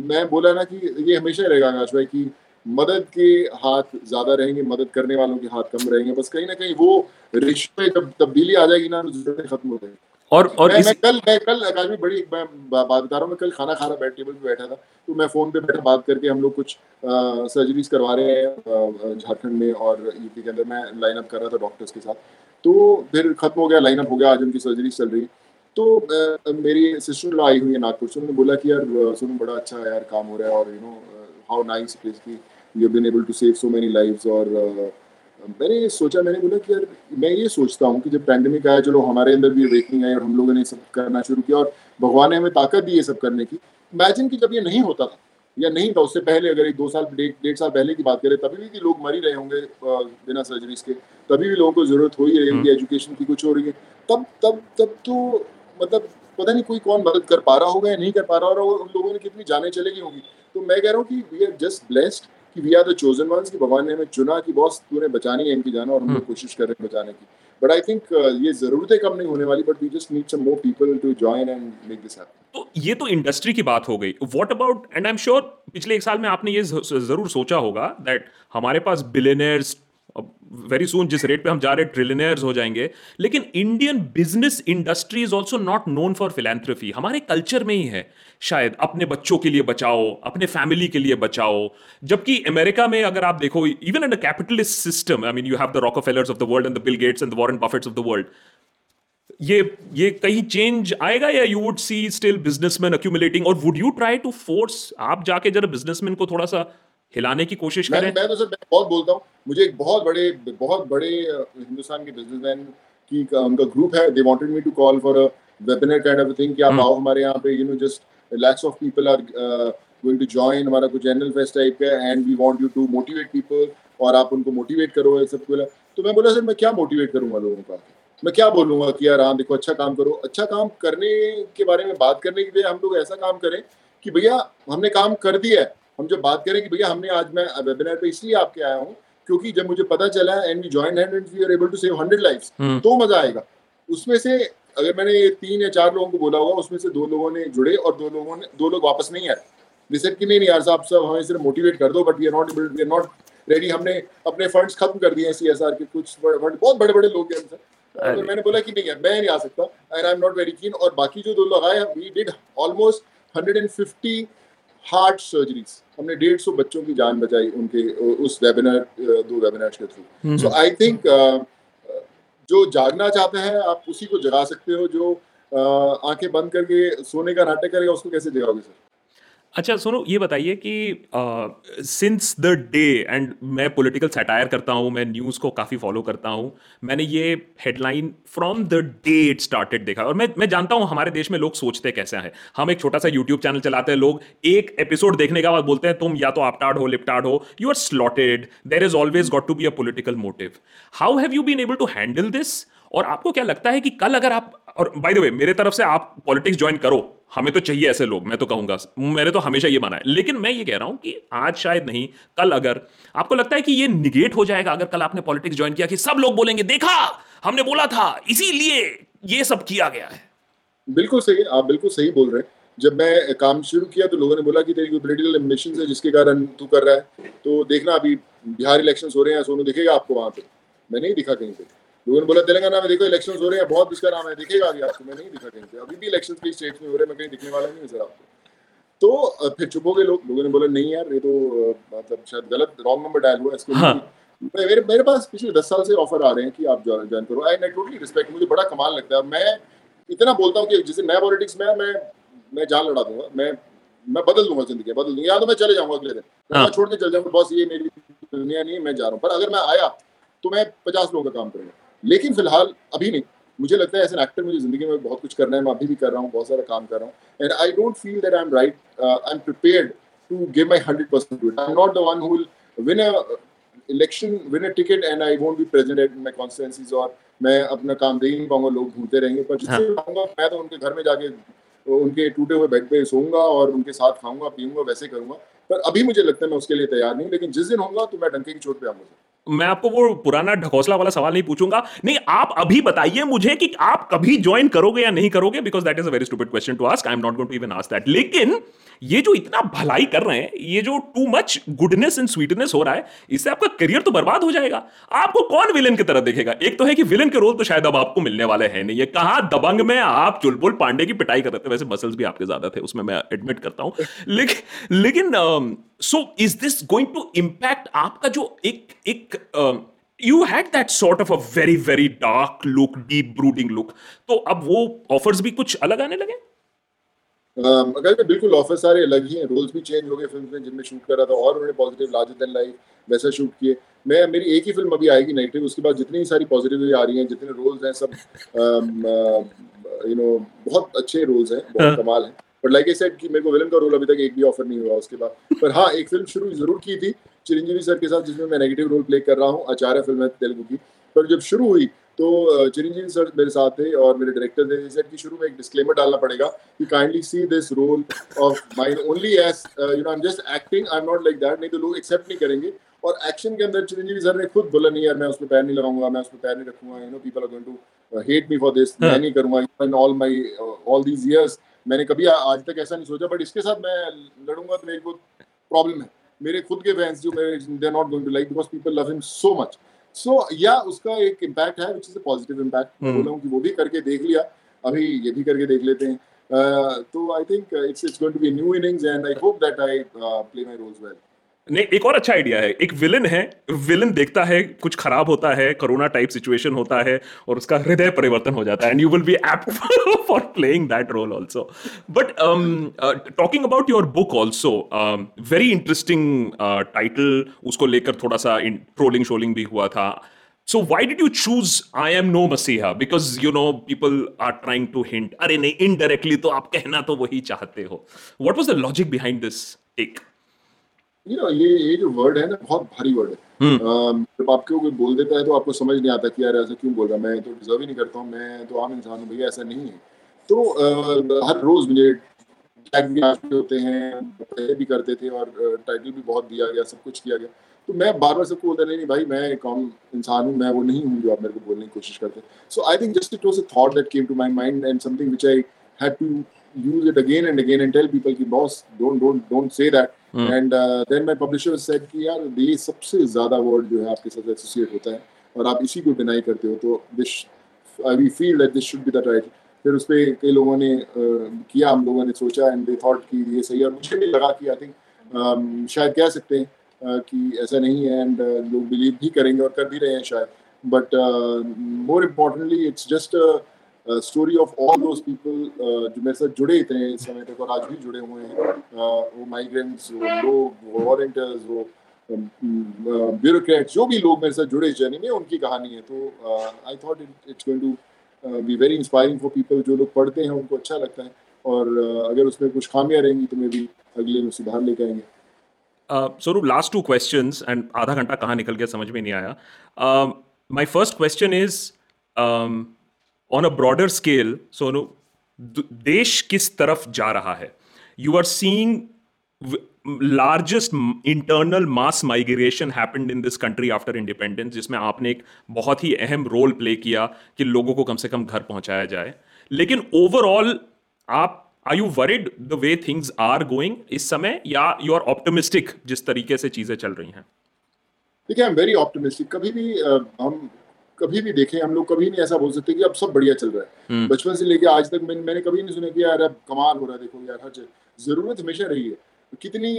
मैं बोला ना कि ये हमेशा रहेगा आकाश भाई की मदद के हाथ ज़्यादा रहेंगे मदद करने वालों के हाथ कम रहेंगे बस कहीं ना कहीं वो रिश्ते जब तब्दीली आ जाएगी ना तो खत्म हो जाएगी। और और मैं, इस... मैं कल मैं कल आकाश में बड़ी मैं बात बता रहा हूँ मैं कल खाना खा रहा बैठ टेबल पे बैठा था तो मैं फ़ोन पे बैठा बात करके हम लोग कुछ सर्जरीज करवा रहे हैं झारखंड में और यूपी के अंदर मैं लाइनअप कर रहा था डॉक्टर्स के साथ तो फिर खत्म हो गया लाइनअप हो गया आज उनकी सर्जरी चल रही तो आ, मेरी सिस्टर लॉ आई हुई है नागपुर से उन्होंने बोला कि यार सुनो बड़ा अच्छा यार काम हो रहा है और you know how nice is की you been able to save so many lives और मैंने ये सोचा मैंने बोला कि यार मैं ये सोचता हूँ कि जब पैंडमिक आया चलो हमारे अंदर भी वेकिंग आई और हम लोगों ने सब करना शुरू किया और भगवान ने हमें ताकत दी ये सब करने की। इमेजिन कि जब ये नहीं होता था या नहीं था उससे पहले अगर एक दो साल डेढ़ साल पहले की बात करें तभी भी लोग मर ही रहे होंगे बिना सर्जरीज के। तभी भी लोगों को ज़रूरत हो ही रही होगी एजुकेशन की कुछ हो रही है। तब तब तब तो मतलब पता नहीं कोई कौन मदद कर पा रहा होगा या नहीं कर पा रहा होगा उन लोगों ने कितनी जाने चलेगी होगी। तो मैं कह रहा हूँ कि वी आर जस्ट ब्लेस्ड कि we are the chosen ones कि भगवान ने हमें चुना कि बॉस तूने बचानी है इनकी जाना और हम लोग हम्म। कोशिश कर रहे हैं बचाने की। बट आई थिंक ये जरूरतें कम नहीं होने वाली but we just need some more people to join and make this happen तो ये तो इंडस्ट्री की बात हो गई। What about and I am sure पिछले एक साल में आपने ये ज़रूर सोचा होगा दैट हमारे पास बिलियनर्स वेरी सुन जिस रेट पे हम जा रहे ट्रिलियनर्स हो जाएँगे। लेकिन Indian business industry is also not known for philanthropy हमारे कल्चर में ही है। शायद अपने बच्चों के लिए बचाओ, अपने फैमिली के लिए बचाओ। जबकि अमेरिका में अगर आप देखो even in a capitalist system I mean you have the Rockefellers of the world and the Bill Gates and the Warren Buffetts of the world ये ये कहीं चेंज आएगा या you would see still businessman accumulating और would you try to force आप जाके जरा बिजनेसमैन को थोड़ा सा हिलाने की कोशिश करें। मैं, मैं तो सर मैं बहुत बोलता हूँ। मुझे एक बहुत बड़े बहुत बड़े हिंदुस्तान के बिजनेसमैन की उनका ग्रुप है। They wanted me to call for a webinar kind of thing कि आप हम्म। आओ हमारे यहाँ पे you know just lakhs of people are going to join हमारा कुछ जनरल फेस्ट टाइप का and we want you to motivate people और आप उनको मोटिवेट करो ये सब बोला। तो मैं बोला सर मैं क्या मोटिवेट करूँगा लोगों का? मैं क्या बोलूँगा कि यार हाँ देखो अच्छा काम करो। अच्छा काम करने के बारे में बात करने के लिए हम लोग ऐसा काम करें कि भैया हमने काम कर दिया है। हम जब बात करें कि भैया हमने आज मैं वेबिनार पे इसलिए आपके आया हूँ क्योंकि जब मुझे पता चला and we join hand and we are able to save hundred lifes तो मज़ा आएगा। उसमें से अगर मैंने तीन या चार लोगों को बोला होगा उसमें से दो लोगों ने जुड़े और दो लोगों ने दो लोग वापस नहीं आए। रिसेट कि नहीं यार साहब सब हमें सिर्फ़ मोटिवेट कर दो but we are not able we are not ready हमने अपने फंड्स खत्म कर दिए सी एस आर के कुछ बहुत बड़े बड़े लोग हैं तो मैंने बोला कि नहीं यार मैं नहीं आ सकता and I am not very keen और बाकी जो दो लोग आए we did almost hundred and fifty heart surgeries हमने डेढ़ सौ बच्चों की जान बचाई उनके उस वेबिनार दो वेबिनार के थ्रू। सो आई थिंक जो जागना चाहते हैं आप उसी को जगा सकते हो जो आँखें बंद करके सोने का नाटक करेगा उसको कैसे जगाओगे सर? अच्छा सुनो, ये बताइए कि सिंस द डे एंड मैं पॉलिटिकल सटायर करता हूँ, मैं न्यूज़ को काफ़ी फॉलो करता हूँ, मैंने ये headline from the day it started देखा। और मैं मैं जानता हूँ, हमारे देश में लोग सोचते कैसे हैं। हम एक छोटा सा यूट्यूब चैनल चलाते हैं, लोग एक एपिसोड देखने के बाद बोलते हैं, तुम या तो आपटार्ड हो लिपटार्ड हो you are slotted there is always got to be a political motive how have you been able to handle this और आपको क्या लगता है कि कल अगर आप, और बाय द वे मेरे तरफ़ से आप पॉलिटिक्स ज्वाइन करो, हमें तो चाहिए ऐसे लोग, मैं तो कहूँगा, मैंने तो हमेशा ये माना है। लेकिन मैं ये कह रहा हूँ कि आज शायद नहीं, कल अगर, आपको लगता है कि ये निगेट हो जाएगा अगर कल आपने पॉलिटिक्स ज्वाइन किया कि सब लोग बोलेंगे, देखा, हमने बोला था, इसीलिए ये सब किया गया है। बिल्कुल सही, आप बिल्कुल सही बोल रहे हैं। जब मैं काम शुरू किया तो लोगों ने बोला कि तेरी पोलिटिकल एम्बिशन है, जिसके कारण तू कर रहा है। तो देखना, अभी बिहार इलेक्शन हो रहे हैं, सोनू दिखेगा आपको वहाँ पे। मैं नहीं दिखा कहीं पे। लोगों ने बोला तेलंगाना में देखो इलेक्शन हो रहे हैं बहुत इसका नाम है दिखेगा अभी आपको मैं नहीं दिखा कहीं अभी भी इलेक्शन कई स्टेट में हो रहे हैं मैं कहीं दिखने वाला नहीं सर आपको। तो फिर चुप हो गए लोग लोगों ने बोला नहीं यार ये तो मतलब शायद गलत रॉन्ग नंबर डायल हुआ इसको हाँ. मेरे मेरे पास पिछले दस साल से ऑफ़र आ रहे हैं कि आप ज्वाइन करो। आई टोटली रिस्पेक्ट मुझे बड़ा कमाल लगता है। मैं इतना बोलता हूँ कि जैसे नया पॉलिटिक्स में मैं मैं जान लड़ा दूँगा मैं मैं बदल दूँगा ज़िंदगी बदल दूँगा। या तो मैं चले जाऊँगा अगले दिन हाँ। मैं छोड़ के चल जाऊँगा बस ये मेरी दुनिया नहीं मैं जा रहा हूँ। पर अगर मैं आया तो मैं पचास लोगों का काम करूँगा। लेकिन फ़िलहाल अभी नहीं। मुझे लगता है एज एन एक्टर मुझे ज़िंदगी में बहुत कुछ करना है मैं अभी भी कर रहा हूँ बहुत सारा काम कर रहा हूँ। And I don't feel that I am right I am prepared to give my hundred percent I am not the one who win a election win a ticket and I won't be present at my constituencies और मैं अपना काम दे ही नहीं पाऊँगा लोग घूमते रहेंगे। पर जिससे हाँ. मैं तो उनके घर में जाके उनके टूटे हुए बेड पे सोऊँगा और उनके साथ खाऊँगा पीऊँगा वैसे करूँगा। पर अभी मुझे लगता है मैं उसके लिए तैयार नहीं लेकिन जिस दिन होगा तो मैं डंके की चोट पे आऊँगा। मैं आपको वो पुराना ढकोसला वाला सवाल नहीं पूछूँगा। नहीं, आप अभी बताइए मुझे कि आप कभी ज्वाइन करोगे या नहीं करोगे because that is a very stupid question to ask I am not going to even ask that लेकिन, ये जो इतना भलाई कर रहे हैं, ये जो too much goodness and sweetness हो रहा है, इससे आपका करियर तो बर्बाद हो जाएगा। आपको कौन विलन की तरह देखेगा? एक तो है कि विलन के रोल तो शायद अब आपको मिलने वाले हैं नहीं। ये कहा दबंग में आप चुलबुल पांडे की पिटाई कर रहे थे? वैसे मसल्स भी आपके ज़्यादा थे, उसमें मैं एडमिट करता हूँ। लेकिन लेकिन so is this going to impact आपका जो एक एक you had that sort of a very very dark look deep brooding look तो अब वो ऑफर्स भी कुछ अलग आने लगे? अगर बिल्कुल ऑफ़र सारे अलग ही हैं रोल्स भी चेंज हो गए फ़िल्म में जिनमें शूट कर रहा था और उन्होंने पॉजिटिव लार्जर देन लाइफ वैसा शूट किए। मैं मेरी एक ही फ़िल्म अभी आएगी नेगेटिव उसके बाद जितनी सारी पॉजिटिव आ रही हैं जितने रोल्स हैं सब यू नो बहुत अच्छे रोल्स हैं बहुत हाँ। कमाल हैं। बट लाइक आई सेड कि मेरे को विलन का रोल अभी तक एक भी ऑफ़र नहीं हुआ उसके बाद। पर हाँ एक फ़िल्म शुरू ज़रूर की थी चिरंजीवी सर के साथ जिसमें मैं नेगेटिव रोल प्ले कर रहा हूँ आचार्य फ़िल्म है तेलुगु की। पर जब शुरू हुई तो चिरंजीवी सर मेरे साथ थे और मेरे डायरेक्टर थे। सेड कि शुरू में एक डिस्क्लेमर डालना पड़ेगा कि kindly see this role of mine only as you know I am just acting I am not like that नहीं तो लोग एक्सेप्ट नहीं करेंगे। और एक्शन के अंदर चिरंजीवी सर ने खुद बोला नहीं यार मैं उस पर नहीं लगाऊँगा मैं उस पर पैर नहीं रखूँगा। You know people are going to hate me for this मैं नहीं करूँगा। In all my all these years मैंने कभी आज तक ऐसा नहीं सोचा बट इसके साथ मैं लड़ूँगा तो मेरी बहुत प्रॉब्लम है। मेरे खुद के फैंस जो मेरे they are not going to like because people love him so much so या उसका एक इम्पैक्ट है which is a positive impact बोला हूँ कि वो भी करके देख लिया। अभी ये भी करके देख लेते हैं। uh, तो I think it's it's going to be new innings and I hope that I play my roles well नहीं, एक और अच्छा आइडिया है एक विलन है विलन देखता है, कुछ खराब होता है कोरोना टाइप सिचुएशन होता है और उसका हृदय परिवर्तन हो जाता है and you will be apt for playing that role also but talking about your book also very interesting title उसको लेकर थोड़ा सा ट्रोलिंग शोलिंग भी हुआ था So why did you choose I am no Masiha? Because, you know, people are trying to hint. अरे नहीं, indirectly तो आप कहना तो वही चाहते हो. What was the logic behind this take? You know ये ये जो वर्ड है ना बहुत भारी वर्ड है। हम्म। जब आपको कोई बोल देता है तो आपको समझ नहीं आता कि यार ऐसा क्यों बोल रहा मैं तो डिजर्व ही नहीं करता हूँ मैं तो आम इंसान हूँ भैया ऐसा नहीं है। तो हर रोज मुझे टैग भी होते हैं पहले भी करते थे और टाइटल भी बहुत दिया गया सब कुछ किया गया। तो मैं बार बार सबको बोलता नहीं भाई मैं एक आम इंसान हूँ मैं वो नहीं हूँ जो आप मेरे को बोलने की कोशिश करते so I think just it was a thought that came to my mind and something which I had to use it again and again and tell people कि boss don't don't don't say that. And then my publisher said कि यार ये सबसे ज़्यादा वर्ड जो है आपके साथ एसोसिएट होता है और आप इसी को डिनाई करते हो तो this I we feel that this should be the right फिर उस पर कई लोगों ने uh, किया हम लोगों ने सोचा एंड दे थॉट कि ये सही है और मुझे भी लगा कि आई थिंक um, शायद कह सकते हैं uh, कि ऐसा नहीं है एंड uh, लोग बिलीव भी करेंगे और कर भी रहे हैं शायद. But more importantly it's just story of all those people जो मेरे साथ जुड़े थे इस समय तक और आज भी जुड़े हुए हैं uh, वो माइग्रेंट्स वो लोग वो वॉलेंटियर्स वो ब्यूरोक्रेट um, uh, जो भी लोग मेरे साथ जुड़े इस जर्नी में उनकी कहानी है। तो I thought it's going to be very inspiring for people जो लोग पढ़ते हैं उनको अच्छा लगता है। और uh, अगर उसमें कुछ खामियाँ रहेंगी तो मैं भी अगले में सुधार लेके आएँगे। स्वरूप लास्ट टू क्वेश्चन एंड आधा घंटा कहाँ निकल गया समझ में नहीं आया। My first question is on a broader scale so no देश किस तरफ़ जा रहा है? You are seeing largest internal mass migration happened in this country after independence जिसमें आपने एक बहुत ही अहम रोल प्ले किया कि लोगों को कम से कम घर पहुँचाया जाए। लेकिन ओवरऑल आप are you worried the way things are going इस समय या यू आर ऑप्टोमिस्टिक जिस तरीके से चीज़ें चल रही हैं? देखिए आई एम वेरी ऑप्टिमिस्टिक कभी भी uh, हम कभी भी देखें हम लोग कभी नहीं ऐसा बोल सकते कि अब सब बढ़िया चल रहा है। हम्म। बचपन से लेके आज तक मैंने मैंने कभी नहीं सुना कि यार अब कमाल हो रहा है देखो यार हर ज़रूरत हमेशा रही है। कितनी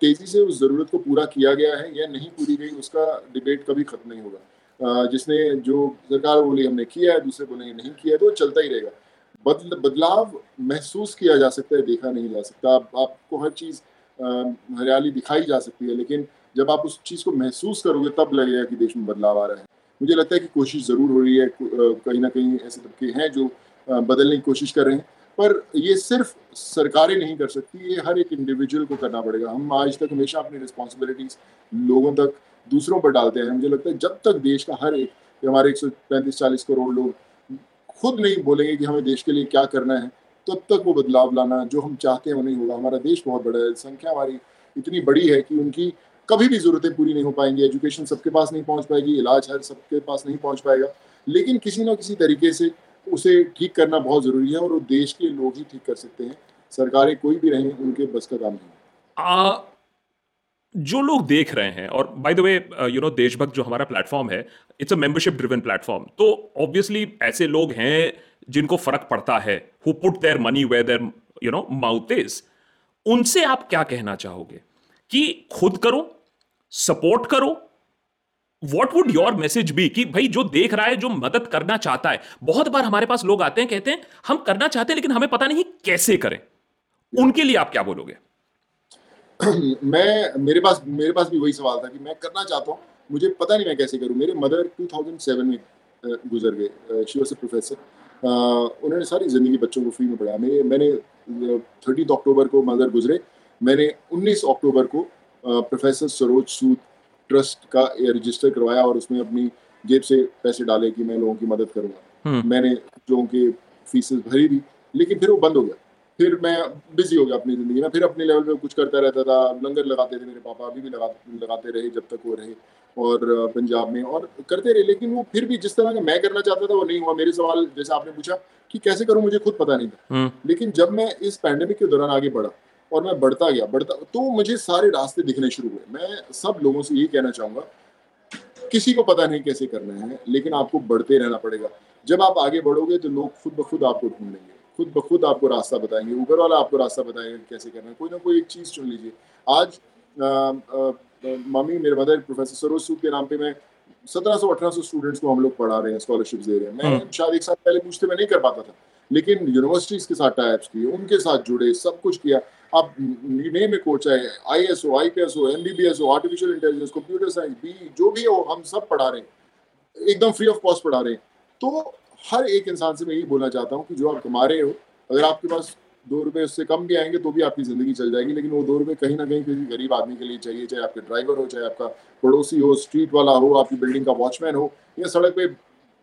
तेज़ी से उस ज़रूरत को पूरा किया गया है या नहीं पूरी गई उसका डिबेट कभी खत्म नहीं होगा। जिसने जो सरकार बोली हमने किया है दूसरे बोलेंगे नहीं किया है तो चलता ही रहेगा। बदल बदलाव महसूस किया जा सकता है देखा नहीं जा सकता। आप, आपको हर चीज़ हरियाली दिखाई जा सकती है लेकिन जब आप उस चीज़ को महसूस करोगे तब लगेगा कि देश में बदलाव आ रहा है। मुझे लगता है कि कोशिश ज़रूर हो रही है कहीं ना कहीं ऐसे तबके हैं जो बदलने की कोशिश कर रहे हैं। पर ये सिर्फ़ सरकारें नहीं कर सकती, ये हर एक इंडिविजुअल को करना पड़ेगा। हम आज तक हमेशा अपनी रिस्पॉन्सिबिलिटीज लोगों तक दूसरों पर डालते हैं। मुझे लगता है जब तक देश का हर एक हमारे एक सौ पैंतीस चालीस करोड़ लोग खुद नहीं बोलेंगे कि हमें देश के लिए क्या करना है, तब तक वो बदलाव लाना जो हम चाहते हैं वो नहीं होगा। हमारा देश बहुत बड़ा है, संख्या हमारी इतनी बड़ी है कि उनकी कभी भी ज़रूरतें पूरी नहीं हो पाएँगी एजुकेशन सबके पास नहीं पहुँच पाएगी, इलाज हर सबके पास नहीं पहुँच पाएगा। लेकिन किसी ना किसी तरीके से उसे ठीक करना बहुत ज़रूरी है और वो देश के लोग ही ठीक कर सकते हैं। सरकारें कोई भी रहें उनके बस का काम नहीं जो लोग देख रहे हैं, और by the way you know Deshbhakt जो हमारा प्लेटफॉर्म है it's a membership driven platform तो ऑब्वियसली ऐसे लोग हैं जिनको फ़र्क पड़ता है who put their money where their you know mouth is उनसे आप क्या कहना चाहोगे? कि खुद करो सपोर्ट करो। What would your message be कि भाई जो देख रहा है, जो मदद करना चाहता है। बहुत बार हमारे पास लोग आते हैं, कहते हैं, हम करना चाहते हैं, लेकिन हमें पता नहीं कैसे करें। उनके लिए आप क्या बोलोगे? मैं, मेरे पास मेरे पास भी वही सवाल था कि मैं करना चाहता हूँ, मुझे पता नहीं मैं कैसे करूँ। मेरे मदर 2007 में गुजर गए शी वॉज़ ए प्रोफेसर उन्होंने सारी ज़िंदगी बच्चों को फ्री में पढ़ाया। मेरे, मैंने थर्टी अक्टूबर को मदर गुजरे। मैंने 19 अक्टूबर को प्रोफेसर सरोज सूद ट्रस्ट का रजिस्टर करवाया और उसमें अपनी जेब से पैसे डाले कि मैं लोगों की मदद करूँगा। हम्म। मैंने लोगों के फीसेस भरी भी लेकिन फिर वो बंद हो गया। फिर मैं बिज़ी हो गया अपनी ज़िंदगी में। फिर अपने लेवल पे कुछ करता रहता था लंगर लगाते थे मेरे पापा अभी भी लगा लगाते रहे जब तक वो रहे और पंजाब में और करते रहे। लेकिन वो फिर भी जिस तरह का मैं करना चाहता था वो नहीं हुआ। मेरे सवाल जैसे आपने पूछा कि कैसे करूँ मुझे खुद पता नहीं था। हम्म। लेकिन जब मैं इस पैंडेमिक के दौरान आगे बढ़ा और मैं बढ़ता गया बढ़ता तो मुझे सारे रास्ते दिखने शुरू हुए। मैं सब लोगों से यही कहना चाहूँगा किसी को पता नहीं कैसे करना है लेकिन आपको बढ़ते रहना पड़ेगा। जब आप आगे बढ़ोगे तो लोग खुद ब खुद आपको ढूंढ लेंगे खुद ब खुद आपको रास्ता बताएँगे ऊबर वाला आपको रास्ता बताएगा कैसे करना है। कोई ना कोई एक चीज़ चुन लीजिए। आज मम्मी मेरे मदर प्रोफेसर सरोज सूद के नाम पे मैं सत्रह सौ अठारह सौ स्टूडेंट्स को हम लोग पढ़ा रहे हैं स्कॉलरशिप दे रहे हैं। मैं हाँ। शायद एक साल पहले पूछते मैं नहीं कर पाता था लेकिन यूनिवर्सिटीज के साथ टाइप्स किए उनके साथ जुड़े सब कुछ किया। आप नेम में कोच है I S O I P S O M B B S O artificial intelligence computer science B जो भी हो, हम सब पढ़ा रहे हैं। एकदम फ्री ऑफ़ कॉस्ट पढ़ा रहे हैं। तो हर एक इंसान से मैं यही बोलना चाहता हूँ कि जो आप कमा रहे हो, अगर आपके पास दो रुपए उससे कम भी आएँगे तो भी आपकी ज़िंदगी चल जाएगी, लेकिन वो दो रुपए कहीं ना कहीं किसी गरीब आदमी के लिए चाहिए, चाहे आपके ड्राइवर हो, चाहे आपका पड़ोसी हो स्ट्रीट वाला हो, आपकी बिल्डिंग का वॉचमैन हो, या सड़क पे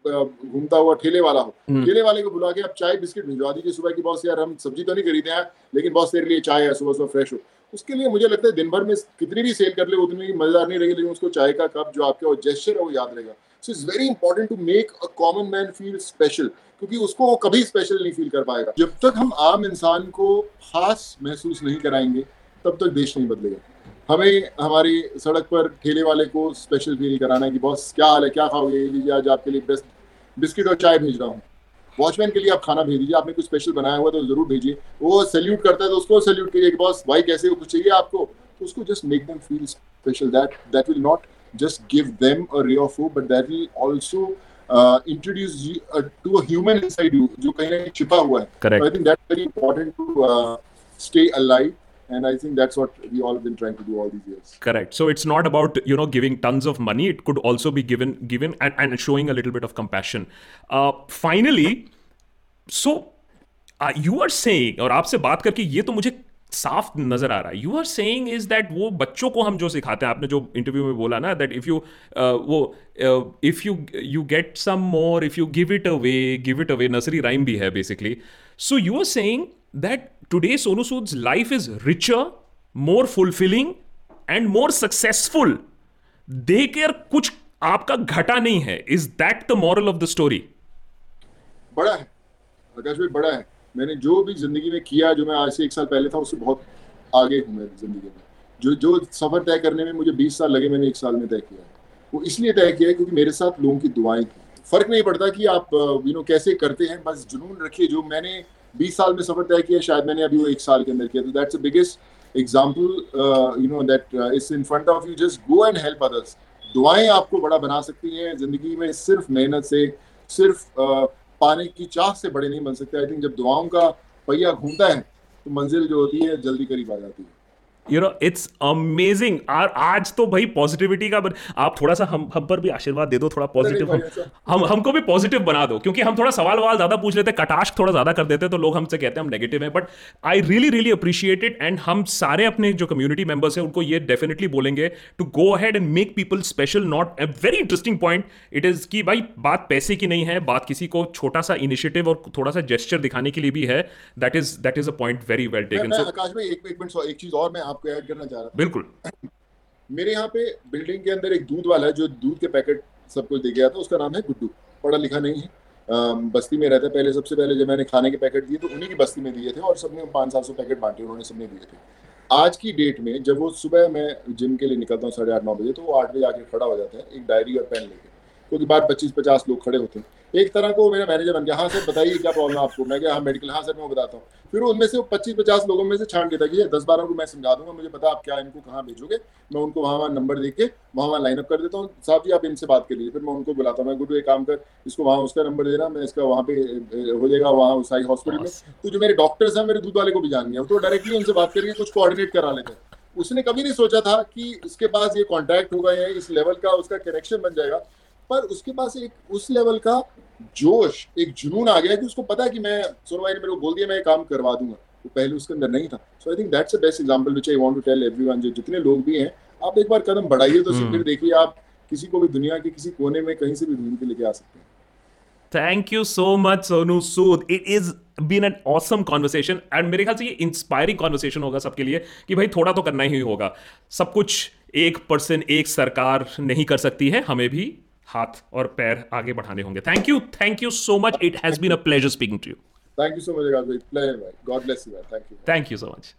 घूमता हुआ ठेले वाला हो। हम्म। ठेले वाले को बुला के आप चाय बिस्किट भिजवा दीजिए। सुबह की बॉस यार हम सब्ज़ी तो नहीं खरीदे हैं लेकिन बॉस तेरे लिए चाय है सुबह सुबह फ्रेश हो। उसके लिए मुझे लगता है दिन भर में कितनी भी सेल कर ले उतनी मज़ेदार नहीं रहेगी लेकिन उसको चाय का कप जो आपके जेस्टर है वो याद रहेगा। So it's very important to make a common man feel special क्योंकि उसको वो कभी स्पेशल नहीं फील कर पाएगा। जब तक हम आम इंसान को खास महसूस नहीं कराएँगे तब तक देश नहीं बदलेगा। हमें हमारी सड़क पर ठेले वाले को स्पेशल फील कराना है कि बॉस क्या हाल है? क्या खाओगे? लीजिए आज आपके लिए बेस्ट बिस्किट और चाय भेज रहा हूँ। वॉचमैन के लिए आप खाना भेज दीजिए आपने कुछ स्पेशल बनाया हुआ तो ज़रूर भेजिए। वो सैल्यूट करता है तो उसको सैल्यूट कीजिए कि बॉस भाई कैसे कुछ चाहिए आपको? तो उसको just make them feel special that that will not just give of hope, but that will also uh, introduce you, uh, to a human inside you जो कहीं ना कहीं छिपा हुआ है. Think that's very important to uh, stay alive. And I think that's what we all have been trying to do all these years. Correct. So it's not about you know giving tons of money. It could also be given given and, and showing a little bit of compassion. Uh, finally, so uh, you are saying और आपसे बात करके ये तो मुझे साफ़ नज़र आ रहा है you are saying is that वो बच्चों को हम जो सिखाते हैं आपने जो इंटरव्यू में बोला ना दैट इफ़ यू वो if you you get some more if you give it away give it away nursery rhyme भी है basically so you are saying that today Sonu Sood life is richer more fulfilling and more successful they care कुछ आपका घटा नहीं है. Is that the moral of the story बड़ा है। आकाश भाई, बड़ा है। मैंने जो भी ज़िंदगी में किया, जो मैं आज से एक साल पहले था, उससे बहुत आगे हूँ मेरी ज़िंदगी में। जो जो सफ़र तय करने में मुझे बीस साल लगे, मैंने एक साल में तय किया वो इसलिए तय किया है क्योंकि मेरे साथ लोगों की दुआएँ थी। फ़र्क नहीं पड़ता कि आप यू नो कैसे करते हैं, बस जुनून रखिए। जो मैंने बीस साल में सफ़र तय किया शायद मैंने अभी वो एक साल के अंदर किया। तो that's biggest example you know that is in front of you just go and help others दुआएँ आपको बड़ा बना सकती हैं। ज़िंदगी में सिर्फ़ मेहनत से सिर्फ़ uh, पाने की चाह से बड़े नहीं बन सकते। आई थिंक जब दुआओं का पहिया घूमता है तो मंजिल जो होती है जल्दी करीब आ जाती है। यू नो इट्स अमेजिंग और आज तो भाई पॉजिटिविटी का बन, आप थोड़ा सा हम हम पर भी आशीर्वाद दे दो थोड़ा पॉजिटिव हम, हम हमको भी पॉजिटिव बना दो क्योंकि हम थोड़ा सवाल वाल ज़्यादा पूछ लेते कटाश थोड़ा ज़्यादा कर देते तो लोग हमसे कहते हैं हम नेगेटिव हैं। But I really really appreciate it and हम सारे अपने जो कम्युनिटी मेंबर्स हैं उनको ये डेफिनेटली बोलेंगे to go ahead and make people special not a very interesting point it is कि भाई बात पैसे की नहीं है बात किसी को छोटा सा इनिशिएटिव और थोड़ा सा जेस्चर दिखाने के लिए भी है। That is that is a point very well taken so Aakash भाई एक एक मिनट एक चीज़ और मैं आपको ऐड करना चाह रहा बिल्कुल। मेरे यहाँ पे बिल्डिंग के अंदर एक दूध वाला है जो दूध के पैकेट सबको दे गया था उसका नाम है गुड्डू। पढ़ा लिखा नहीं है। बस्ती में रहता है पहले सबसे पहले जब मैंने खाने के पैकेट दिए तो उन्हीं की बस्ती में दिए थे और सबने पाँच सात सौ पैकेट बांटे उन्होंने सबने दिए थे। आज की डेट में जब वो सुबह मैं जिम के लिए निकलता हूँ साढ़े आठ नौ बजे तो वो आठ बजे आके खड़ा हो जाता है एक डायरी और पेन लेके। उसके बाद पच्चीस पचास लोग खड़े होते हैं। एक तरह को मेरा मैनेजर बन गया। हाँ सर बताइए क्या प्रॉब्लम है आपको? मैं क्या हाँ मेडिकल हाँ सर मैं बताता हूँ। फिर उनमें से पच्चीस पचास लोगों में से छान देता कि दस बारह को मैं समझा दूँगा मुझे पता आप क्या इनको कहाँ भेजोगे। मैं उनको वहाँ वहाँ नंबर दे के वहाँ वहाँ लाइनअप कर देता हूँ। साहब जी आप इनसे बात कर लीजिए। फिर मैं उनको बुलाता हूँ। मैं गुरु एक काम कर इसको वहाँ उसका नंबर देना मैं इसका वहाँ पे हो जाएगा वहाँ उस हॉस्पिटल में। तो जो मेरे डॉक्टर्स हैं मेरे दूध वाले को भी जान गया। तो डायरेक्टली उनसे बात करके कुछ कोऑर्डिनेट करा लेते हैं। उसने कभी नहीं सोचा था कि इसके पास ये कॉन्टैक्ट होगा या इस लेवल का उसका कनेक्शन बन जाएगा। पर उसके पास एक उस लेवल का जोश एक जुनून आ गया कि उसको पता है कि मैं सोनू भाई ने मेरे को बोल दिया मैं ये काम करवा दूँगा। वो तो पहले उसके अंदर नहीं था। So I think that's the best example which I want to tell everyone जो जितने लोग भी हैं आप एक बार कदम बढ़ाइए तो hmm. फिर देखिए आप किसी को भी दुनिया के किसी कोने में कहीं से भी ढूंढ के लेके आ सकते हैं। Thank you so much Sonu Sood it is been an awesome conversation and मेरे ख्याल से ये इंस्पायरिंग कॉन्वर्सेशन होगा सबके लिए कि भाई थोड़ा तो करना ही होगा। सब कुछ एक पर्सन एक सरकार नहीं कर सकती है हमें भी हाथ और पैर आगे बढ़ाने होंगे। Thank you thank you so much it has been a pleasure speaking to you thank you so much God bless you thank you thank you so much